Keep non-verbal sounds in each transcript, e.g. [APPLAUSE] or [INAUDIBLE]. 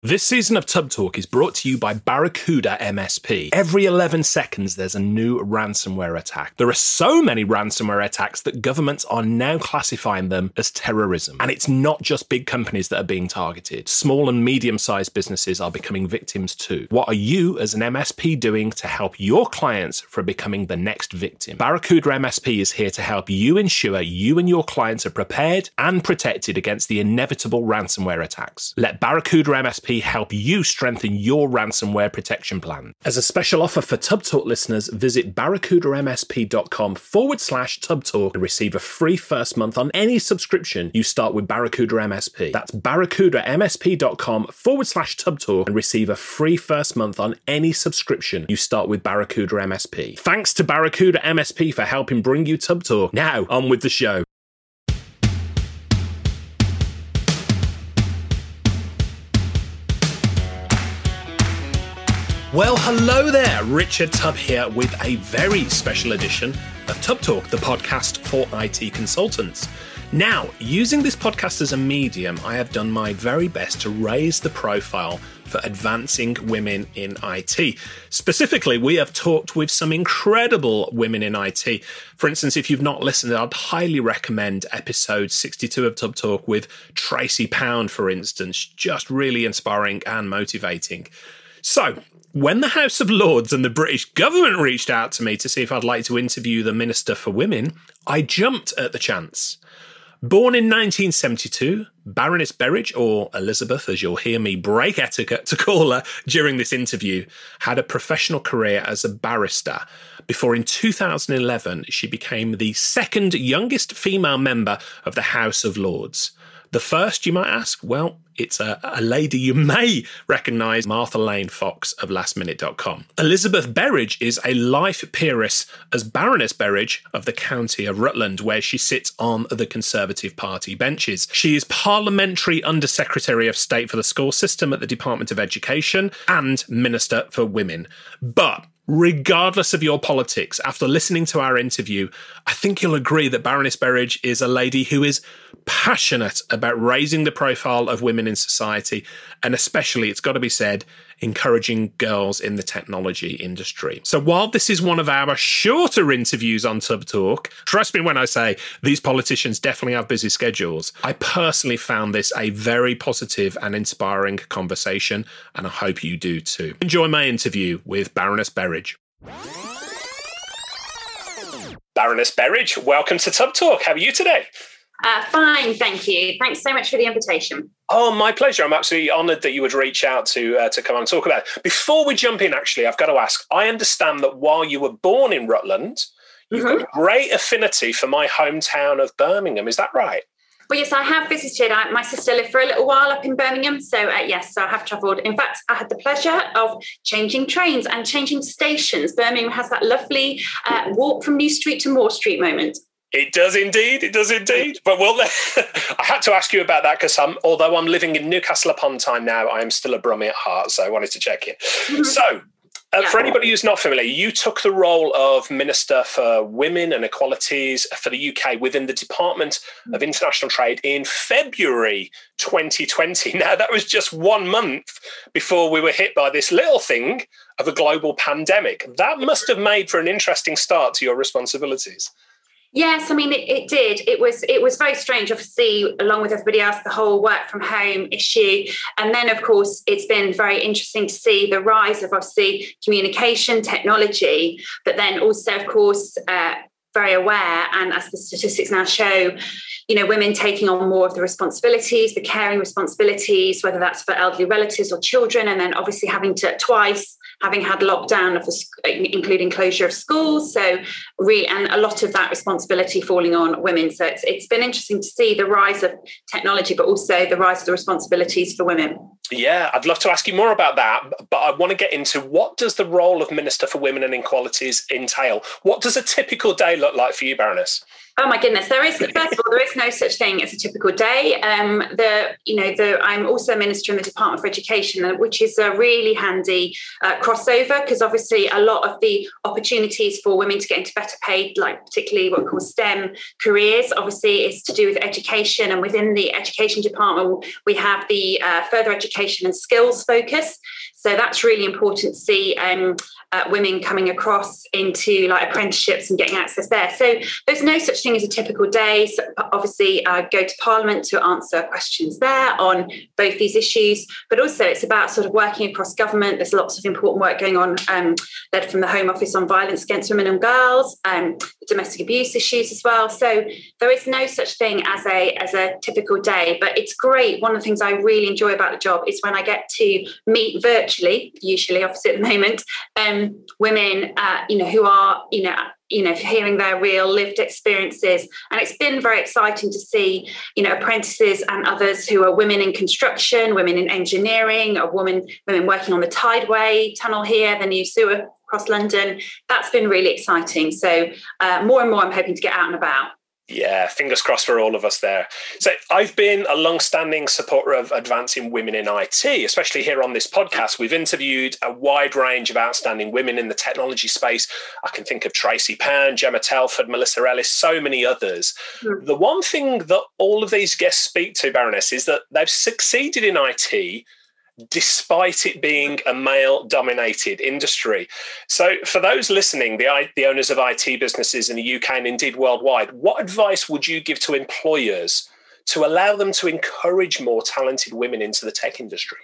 This season of Tubb Talk is brought to you by Barracuda MSP. Every 11 seconds, there's a new ransomware attack. There are so many ransomware attacks that governments are now classifying them as terrorism. And it's not just big companies that are being targeted. Small and medium sized businesses are becoming victims too. What are you, as an MSP, doing to help your clients from becoming the next victim? Barracuda MSP is here to help you ensure you and your clients are prepared and protected against the inevitable ransomware attacks. Let Barracuda MSP help you strengthen your ransomware protection plan. As a special offer for Tubb Talk listeners, visit barracudamsp.com forward slash Tubb Talk and receive a free first month on any subscription you start with Barracuda MSP. That's barracudamsp.com forward slash Tubb Talk and receive a free first month on any subscription you start with Barracuda MSP. Thanks to Barracuda MSP for helping bring you Tubb Talk. Now, on with the show. Well, hello there. Richard Tubb here with a very special edition of Tubb Talk, the podcast for IT consultants. Now, using this podcast as a medium, I have done my very best to raise the profile for advancing women in IT. Specifically, we have talked with some incredible women in IT. For instance, if you've not listened, I'd highly recommend episode 62 of Tubb Talk with Tracy Pound, for instance. Just really inspiring and motivating. So, when the House of Lords and the British government reached out to me to see if I'd like to interview the Minister for Women, I jumped at the chance. Born in 1972, Baroness Berridge, or Elizabeth, as you'll hear me break etiquette to call her during this interview, had a professional career as a barrister before in 2011 she became the second youngest female member of the House of Lords. The first, you might ask, well, it's a, a lady you may recognise, Martha Lane Fox of lastminute.com. Elizabeth Berridge is a life peeress as Baroness Berridge of the county of Rutland, where she sits on the Conservative Party benches. She is Parliamentary Undersecretary of State for the School System at the Department of Education and Minister for Women. But regardless of your politics, after listening to our interview, I think you'll agree that Baroness Berridge is a lady who is passionate about raising the profile of women in society, and especially, it's got to be said, encouraging girls in the technology industry. So while this is one of our shorter interviews on Tubb Talk, trust me when I say these politicians definitely have busy schedules. I personally found this a very positive and inspiring conversation, and I hope you do too. Enjoy my interview with Baroness Berridge. Baroness Berridge, welcome to Tubb Talk. How are you today? Uh, fine, thank you. Thanks so much for the invitation. Oh, my pleasure. I'm absolutely honoured that you would reach out to uh, to come and talk about it. Before we jump in, actually, I've got to ask. I understand that while you were born in Rutland, you've mm-hmm. got great affinity for my hometown of Birmingham. Is that right? Well, yes, I have visited. I, my sister lived for a little while up in Birmingham, so uh, yes, so I have travelled. In fact, I had the pleasure of changing trains and changing stations. Birmingham has that lovely uh, walk from New Street to Moor Street moment. It does indeed. It does indeed. But well, [LAUGHS] I had to ask you about that because I'm, although I'm living in Newcastle upon Tyne now, I am still a Brummie at heart. So I wanted to check in. Mm-hmm. So, uh, yeah. for anybody who's not familiar, you took the role of Minister for Women and Equalities for the UK within the Department of International Trade in February 2020. [LAUGHS] Now, that was just one month before we were hit by this little thing of a global pandemic. That must have made for an interesting start to your responsibilities. Yes, I mean it, it, did. It was it was very strange, obviously, along with everybody else, the whole work from home issue, and then of course it's been very interesting to see the rise of obviously communication technology, but then also of course uh, very aware, and as the statistics now show, you know, women taking on more of the responsibilities, the caring responsibilities, whether that's for elderly relatives or children, and then obviously having to twice having had lockdown of the, including closure of schools. So and a lot of that responsibility falling on women. So it's, it's been interesting to see the rise of technology but also the rise of the responsibilities for women. Yeah i'd love to ask you more about that but i want to get into what does the role of minister for women and equalities entail? What does a typical day look like for you baroness Oh my goodness! There is first of all there is no such thing as a typical day. Um, the you know the I'm also a minister in the Department for Education, uh, which is a really handy uh, crossover because obviously a lot of the opportunities for women to get into better paid, like particularly what we call STEM careers, obviously is to do with education. And within the education department, we have the uh, further education education and skills focus. So that's really important to see um, uh, women coming across into like apprenticeships and getting access there. So there's no such thing as a typical day. So obviously, I uh, go to Parliament to answer questions there on both these issues, but also it's about sort of working across government. There's lots of important work going on, um, led from the Home Office on violence against women and girls, um, domestic abuse issues as well. So there is no such thing as a as a typical day, but it's great. One of the things I really enjoy about the job is when I get to meet virtually, usually obviously at the moment, um, women, uh, you know, who are you know you know hearing their real lived experiences. And it's been very exciting to see you know apprentices and others who are women in construction women in engineering or women women working on the tideway tunnel here the new sewer across london. That's been really exciting. So uh, more and more i'm hoping to get out and about yeah, fingers crossed for all of us there. So, I've been a long-standing supporter of advancing women in IT, especially here on this podcast. We've interviewed a wide range of outstanding women in the technology space. I can think of Tracy Pound, Gemma Telford, Melissa Ellis, so many others. Mm. The one thing that all of these guests speak to, Baroness, is that they've succeeded in IT despite it being a male dominated industry. So, for those listening, the, the owners of IT businesses in the UK and indeed worldwide, what advice would you give to employers to allow them to encourage more talented women into the tech industry?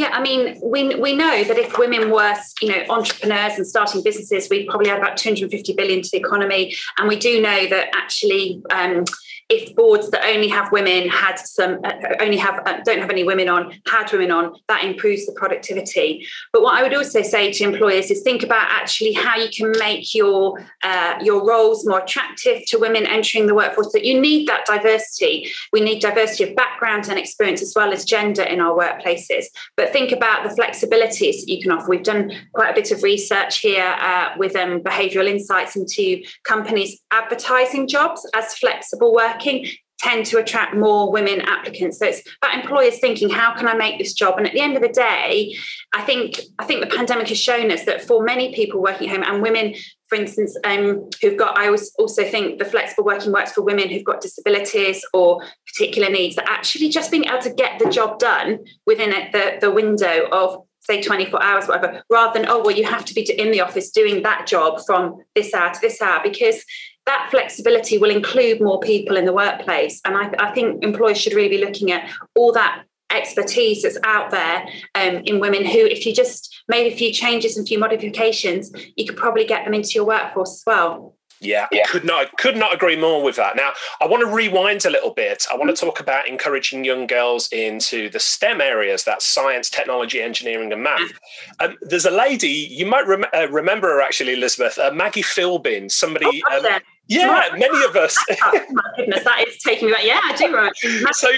Yeah, I mean, we, we know that if women were, you know, entrepreneurs and starting businesses, we'd probably add about 250 billion to the economy. And we do know that actually um, if boards that only have women had some uh, only have uh, don't have any women on had women on that improves the productivity. But what i would also say to employers is think about actually how you can make your uh, your roles more attractive to women entering the workforce that you need that diversity. We need diversity of background and experience as well as gender in our workplaces. But think about the flexibilities that you can offer. We've done quite a bit of research here uh, with um, behavioral insights into companies advertising jobs as flexible working tend to attract more women applicants. So it's about employers thinking, how can I make this job? And at the end of the day, I think I think the pandemic has shown us that for many people working at home and women, for instance, um, who've got, I also think the flexible working works for women who've got disabilities or particular needs, that actually just being able to get the job done within the, the window of say 24 hours whatever rather than oh well you have to be in the office doing that job from this hour to this hour because that flexibility will include more people in the workplace. And I, I think employers should really be looking at all that expertise that's out there um, in women who, if you just made a few changes and a few modifications, you could probably get them into your workforce as well. Yeah, yeah, could not could not agree more with that. Now, I want to rewind a little bit. I want to talk about encouraging young girls into the STEM areas, that's science, technology, engineering, and math. Um, there's a lady you might rem- uh, remember her actually, Elizabeth, uh, Maggie Philbin. Somebody. Oh, um, yeah, many of us. [LAUGHS] oh, my goodness, that is taking me back. Yeah, I do right. so,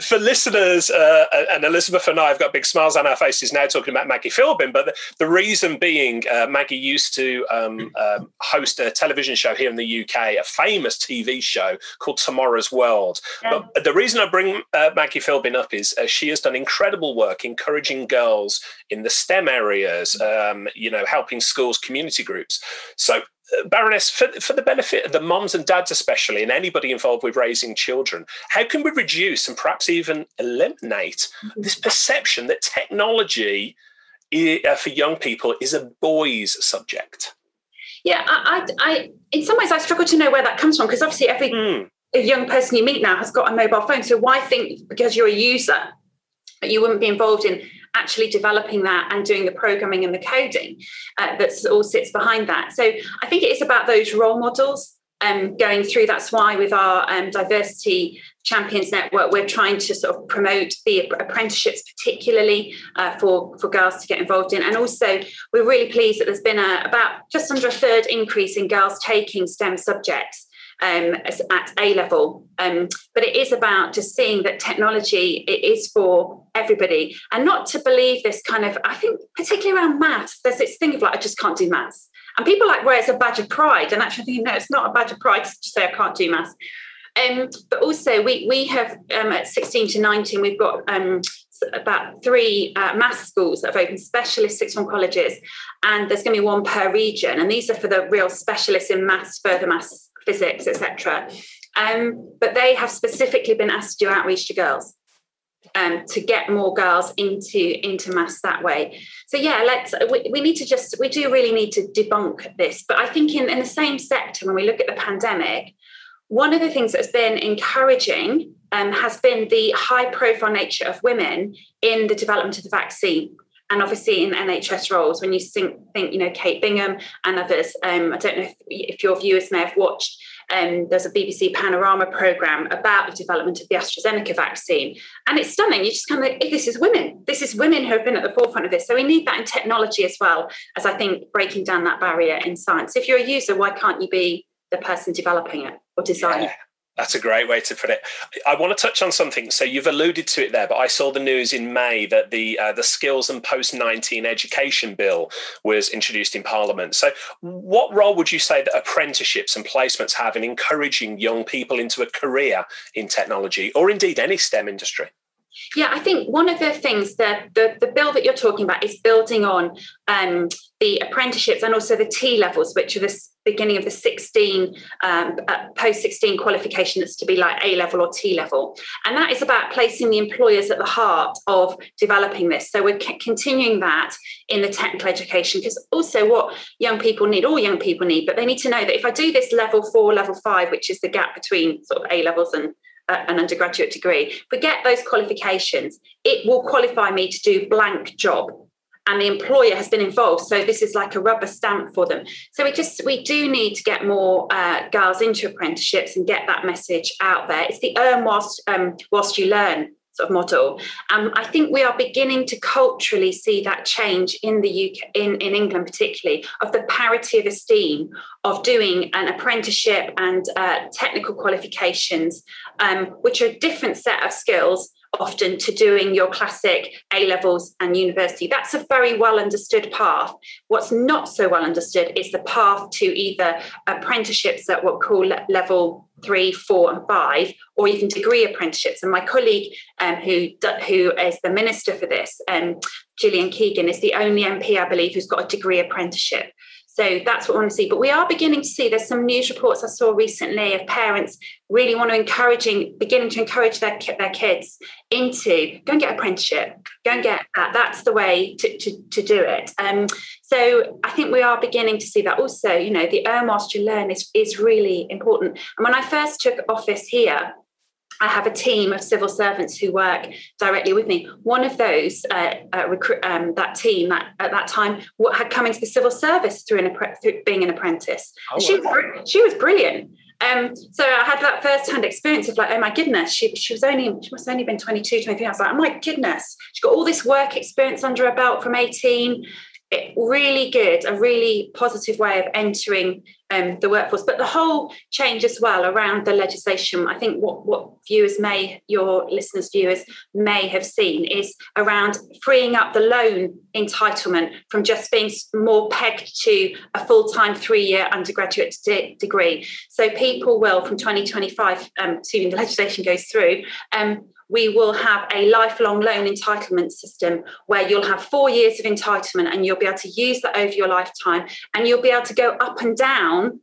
for listeners, uh, and Elizabeth and I have got big smiles on our faces now talking about Maggie Philbin, but the, the reason being, uh, Maggie used to um, um, host a television show here in the UK, a famous TV show called Tomorrow's World. Yeah. But the reason I bring uh, Maggie Philbin up is uh, she has done incredible work encouraging girls in the STEM areas, um, you know, helping schools, community groups. So Baroness, for, for the benefit of the moms and dads, especially, and anybody involved with raising children, how can we reduce and perhaps even eliminate mm-hmm. this perception that technology uh, for young people is a boys' subject? Yeah, I, I, I, in some ways, I struggle to know where that comes from because obviously every mm. young person you meet now has got a mobile phone. So why think because you're a user that you wouldn't be involved in actually developing that and doing the programming and the coding uh, that all sits behind that. So I think it is about those role models um, going through. That's why with our um, diversity champions network, we're trying to sort of promote the apprenticeships, particularly uh, for for girls to get involved in. And also, we're really pleased that there's been a, about just under a third increase in girls taking STEM subjects um, at A level. Um, but it is about just seeing that technology it is for everybody and not to believe this kind of, I think, particularly around maths, there's this thing of like, I just can't do maths. And people like where it's a badge of pride. And actually thinking, no, it's not a badge of pride to say I can't do maths. Um, but also, we we have um, at 16 to 19, we've got um, about three uh, maths schools that have opened, specialist sixth form colleges, and there's going to be one per region. And these are for the real specialists in maths, further maths physics, etc. Um, but they have specifically been asked to do outreach to girls. um, to get more girls into into maths that way. So yeah, let's we, we need to just we do really need to debunk this. But I think in, in the same sector, when we look at the pandemic, one of the things that's been encouraging um, has been the high profile nature of women in the development of the vaccine and obviously in NHS roles, when you think, think you know, Kate Bingham and others, um, I don't know if, if, your viewers may have watched, um, there's a BBC Panorama programme about the development of the AstraZeneca vaccine. And it's stunning. You just kind of like, this is women. This is women who have been at the forefront of this. So we need that in technology as well as I think breaking down that barrier in science. If you're a user, why can't you be the person developing it or designing yeah. it? That's a great way to put it. I want to touch on something. So you've alluded to it there, but I saw the news in May that the uh, the Skills and Post nineteen Education Bill was introduced in Parliament. So, what role would you say that apprenticeships and placements have in encouraging young people into a career in technology, or indeed any STEM industry? Yeah, I think one of the things that the, the bill that you're talking about is building on um, the apprenticeships and also the T levels, which are the beginning of the 16 um, uh, post 16 qualification that's to be like A level or T level. And that is about placing the employers at the heart of developing this. So we're c- continuing that in the technical education because also what young people need, all young people need, but they need to know that if I do this level four, level five, which is the gap between sort of A levels and an undergraduate degree, forget those qualifications. It will qualify me to do blank job. And the employer has been involved, so this is like a rubber stamp for them. So we just we do need to get more uh, girls into apprenticeships and get that message out there. It's the earn whilst um, whilst you learn sort of model. Um, I think we are beginning to culturally see that change in the UK, in, in England particularly, of the parity of esteem of doing an apprenticeship and uh, technical qualifications, um, which are a different set of skills often to doing your classic A levels and university. That's a very well understood path. What's not so well understood is the path to either apprenticeships at what we call level three, four, and five, or even degree apprenticeships. And my colleague, um, who who is the minister for this, um, Gillian Keegan, is the only MP, I believe, who's got a degree apprenticeship. So that's what we want to see. But we are beginning to see there's some news reports I saw recently of parents really want to encouraging, beginning to encourage their their kids into go and get apprenticeship, go and get that. That's the way to, to, to do it. Um, so I think we are beginning to see that also. You know, the earn whilst you learn is is really important. And when I first took office here, I have a team of civil servants who work directly with me. One of those, uh, uh, recruit, um, that team that, at that time, had come into the civil service through, an, through being an apprentice. Oh, she, was, she was brilliant. Um, so I had that first-hand experience of like, oh my goodness, she, she was only, she must have only been 22, 23. I was like, oh my goodness, she got all this work experience under her belt from 18 really good, a really positive way of entering um, the workforce. But the whole change as well around the legislation, I think what, what viewers may, your listeners' viewers may have seen is around freeing up the loan entitlement from just being more pegged to a full time three year undergraduate de- degree. So people will, from 2025, um, assuming the legislation goes through, um, we will have a lifelong loan entitlement system where you'll have four years of entitlement and you'll be able to use that over your lifetime and you'll be able to go up and down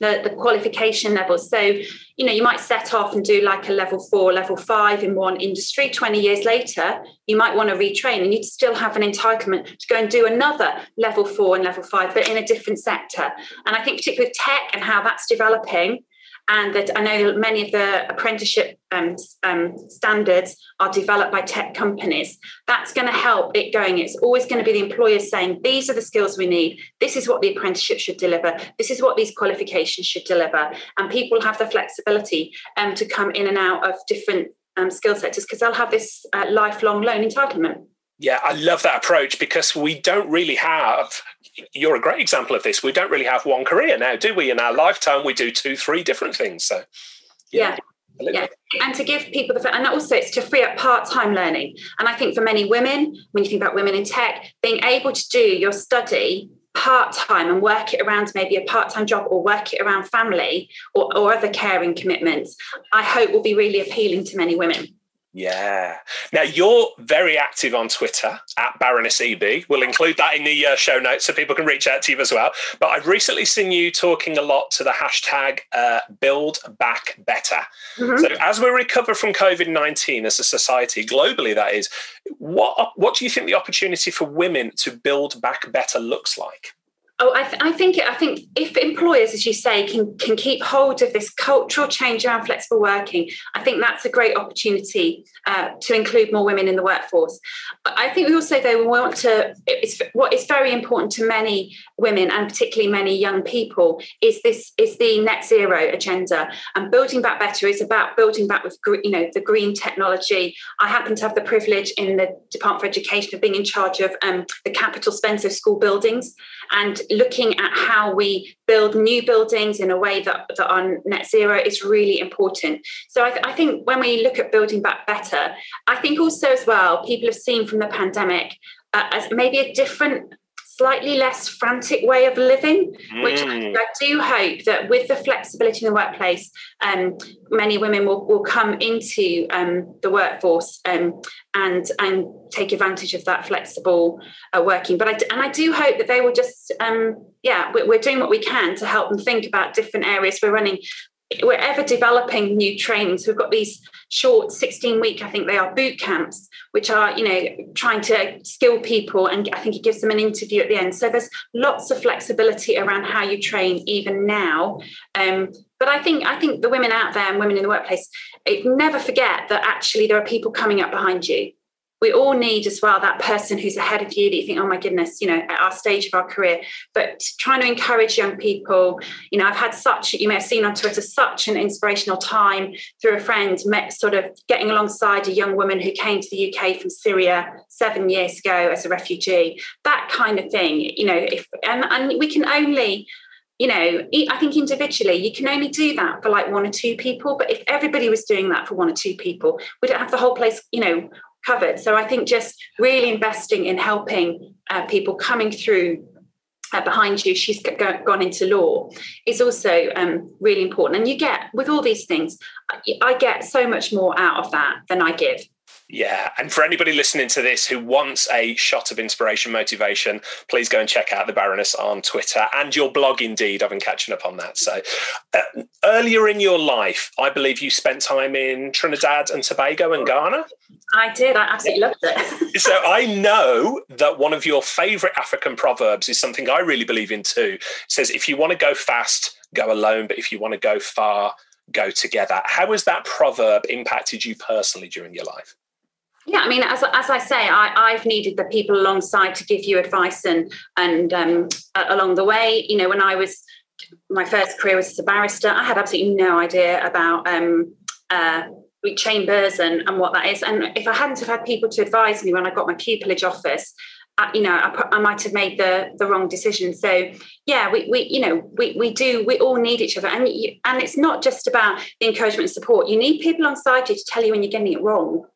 the, the qualification levels. So, you know, you might set off and do like a level four, level five in one industry. 20 years later, you might want to retrain and you'd still have an entitlement to go and do another level four and level five, but in a different sector. And I think, particularly with tech and how that's developing, and that I know that many of the apprenticeship um, um, standards are developed by tech companies. That's going to help it going. It's always going to be the employers saying, these are the skills we need. This is what the apprenticeship should deliver. This is what these qualifications should deliver. And people have the flexibility um, to come in and out of different um, skill sectors because they'll have this uh, lifelong loan entitlement. Yeah, I love that approach because we don't really have. You're a great example of this. We don't really have one career now, do we? In our lifetime, we do two, three different things. So, yeah. yeah. yeah. And to give people the, and also it's to free up part time learning. And I think for many women, when you think about women in tech, being able to do your study part time and work it around maybe a part time job or work it around family or, or other caring commitments, I hope will be really appealing to many women. Yeah. Now you're very active on Twitter at Baroness EB. We'll include that in the uh, show notes so people can reach out to you as well. But I've recently seen you talking a lot to the hashtag uh, Build Back Better. Mm-hmm. So as we recover from COVID nineteen as a society globally, that is, what what do you think the opportunity for women to build back better looks like? Oh, I, th- I, think I think if employers, as you say, can can keep hold of this cultural change around flexible working, I think that's a great opportunity uh, to include more women in the workforce. I think we also though we want to. It's what is very important to many women and particularly many young people is this is the net zero agenda and building back better is about building back with you know the green technology. I happen to have the privilege in the Department for Education of being in charge of um, the capital spend of school buildings and looking at how we build new buildings in a way that, that are net zero is really important. So I, th- I think when we look at building back better, I think also as well, people have seen from the pandemic uh, as maybe a different slightly less frantic way of living, mm. which I do hope that with the flexibility in the workplace, um, many women will, will come into um, the workforce um, and and take advantage of that flexible uh, working. But I, and I do hope that they will just, um, yeah, we're doing what we can to help them think about different areas. We're running we're ever developing new trainings. We've got these short 16 week, I think they are boot camps, which are, you know, trying to skill people. And I think it gives them an interview at the end. So there's lots of flexibility around how you train even now. Um, but I think I think the women out there and women in the workplace, it, never forget that actually there are people coming up behind you we all need as well that person who's ahead of you that you think oh my goodness you know at our stage of our career but trying to encourage young people you know i've had such you may have seen on twitter such an inspirational time through a friend met sort of getting alongside a young woman who came to the uk from syria seven years ago as a refugee that kind of thing you know if and, and we can only you know, I think individually you can only do that for like one or two people. But if everybody was doing that for one or two people, we don't have the whole place, you know, covered. So I think just really investing in helping uh, people coming through uh, behind you, she's go- gone into law, is also um, really important. And you get, with all these things, I, I get so much more out of that than I give. Yeah. And for anybody listening to this who wants a shot of inspiration, motivation, please go and check out the Baroness on Twitter and your blog, indeed. I've been catching up on that. So, uh, earlier in your life, I believe you spent time in Trinidad and Tobago and Ghana. I did. I absolutely loved it. [LAUGHS] so, I know that one of your favorite African proverbs is something I really believe in too. It says, if you want to go fast, go alone, but if you want to go far, go together. How has that proverb impacted you personally during your life? Yeah, I mean, as, as I say, I, have needed the people alongside to give you advice and and um, along the way. You know, when I was my first career was as a barrister, I had absolutely no idea about um, uh, chambers and, and what that is. And if I hadn't have had people to advise me when I got my pupillage office, I, you know, I, I, might have made the the wrong decision. So yeah, we, we you know we we do we all need each other, and you, and it's not just about the encouragement and support. You need people alongside you to tell you when you're getting it wrong.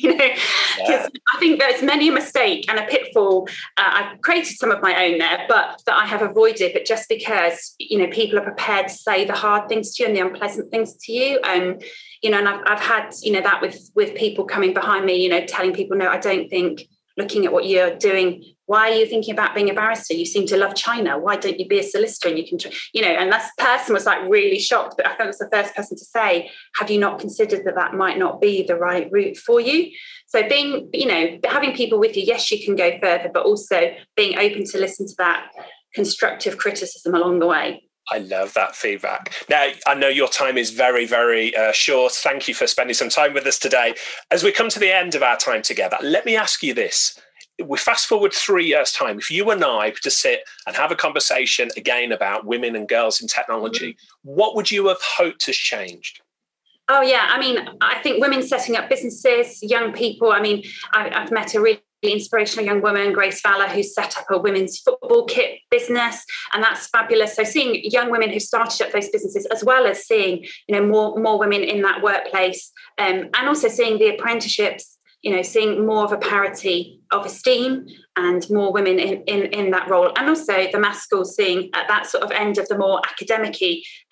[LAUGHS] you know because yeah. i think there's many a mistake and a pitfall uh, i've created some of my own there but that i have avoided but just because you know people are prepared to say the hard things to you and the unpleasant things to you um you know and i've, I've had you know that with with people coming behind me you know telling people no i don't think looking at what you're doing. Why are you thinking about being a barrister? You seem to love china. Why don't you be a solicitor and you can you know and that person was like really shocked but i think it was the first person to say have you not considered that that might not be the right route for you? So being you know having people with you yes you can go further but also being open to listen to that constructive criticism along the way I love that feedback. Now, I know your time is very, very uh, short. Thank you for spending some time with us today. As we come to the end of our time together, let me ask you this. We fast forward three years' time. If you and I were to sit and have a conversation again about women and girls in technology, mm-hmm. what would you have hoped has changed? Oh, yeah. I mean, I think women setting up businesses, young people. I mean, I, have met a really inspirational young woman, Grace Fowler, who set up a women's football kit business, and that's fabulous. So seeing young women who started up those businesses, as well as seeing you know more more women in that workplace, um, and also seeing the apprenticeships, you know, seeing more of a parity of esteem and more women in, in, in that role. And also the maths schools seeing at that sort of end of the more academic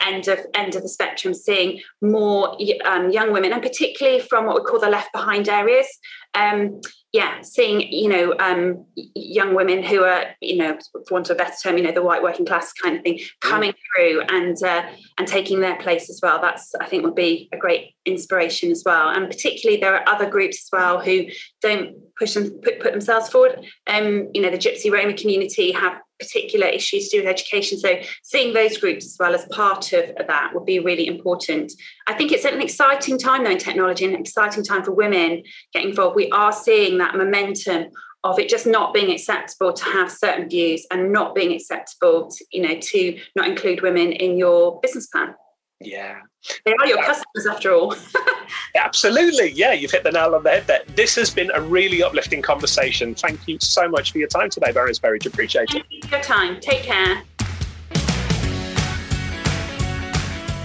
end of end of the spectrum, seeing more um, young women, and particularly from what we call the left behind areas. Um, yeah, seeing you know um, young women who are you know, for want of a better term, you know, the white working class kind of thing coming through and uh, and taking their place as well. That's I think would be a great inspiration as well. And particularly there are other groups as well who don't push them put, put themselves forward. Um, you know, the Gypsy Roma community have particular issues to do with education. So seeing those groups as well as part of that would be really important. I think it's an exciting time though in technology an exciting time for women getting involved. We are seeing that momentum of it just not being acceptable to have certain views and not being acceptable to, you know, to not include women in your business plan. Yeah. They are your customers after all. [LAUGHS] Absolutely. Yeah, you've hit the nail on the head there. This has been a really uplifting conversation. Thank you so much for your time today, Very, It's very appreciated. Thank you for your time. Take care.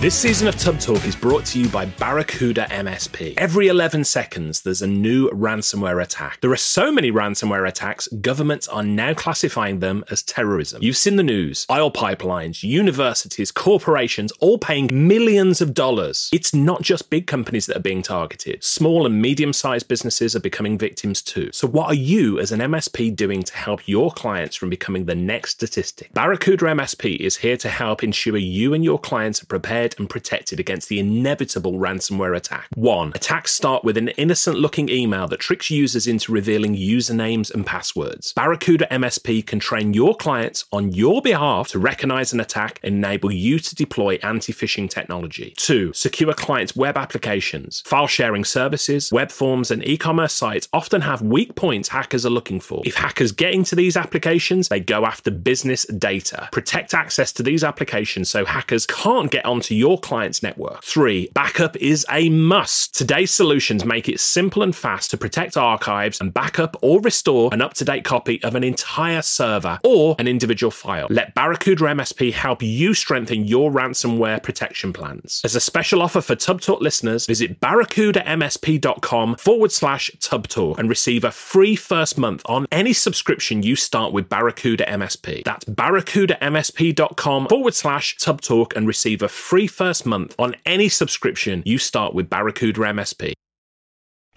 This season of Tubb Talk is brought to you by Barracuda MSP. Every 11 seconds, there's a new ransomware attack. There are so many ransomware attacks, governments are now classifying them as terrorism. You've seen the news oil pipelines, universities, corporations, all paying millions of dollars. It's not just big companies that are being targeted, small and medium sized businesses are becoming victims too. So, what are you as an MSP doing to help your clients from becoming the next statistic? Barracuda MSP is here to help ensure you and your clients are prepared prepared and protected against the inevitable ransomware attack. 1. Attacks start with an innocent looking email that tricks users into revealing usernames and passwords. Barracuda MSP can train your clients on your behalf to recognize an attack and enable you to deploy anti phishing technology. 2. Secure clients' web applications. File sharing services, web forms, and e commerce sites often have weak points hackers are looking for. If hackers get into these applications, they go after business data. Protect access to these applications so hackers can't get onto your client's network. Three, backup is a must. Today's solutions make it simple and fast to protect archives and backup or restore an up to date copy of an entire server or an individual file. Let Barracuda MSP help you strengthen your ransomware protection plans. As a special offer for TubbTalk listeners, visit barracudamsp.com forward slash TubbTalk and receive a free first month on any subscription you start with Barracuda MSP. That's barracudamsp.com forward slash TubbTalk and receive a free first month on any subscription you start with Barracuda MSP.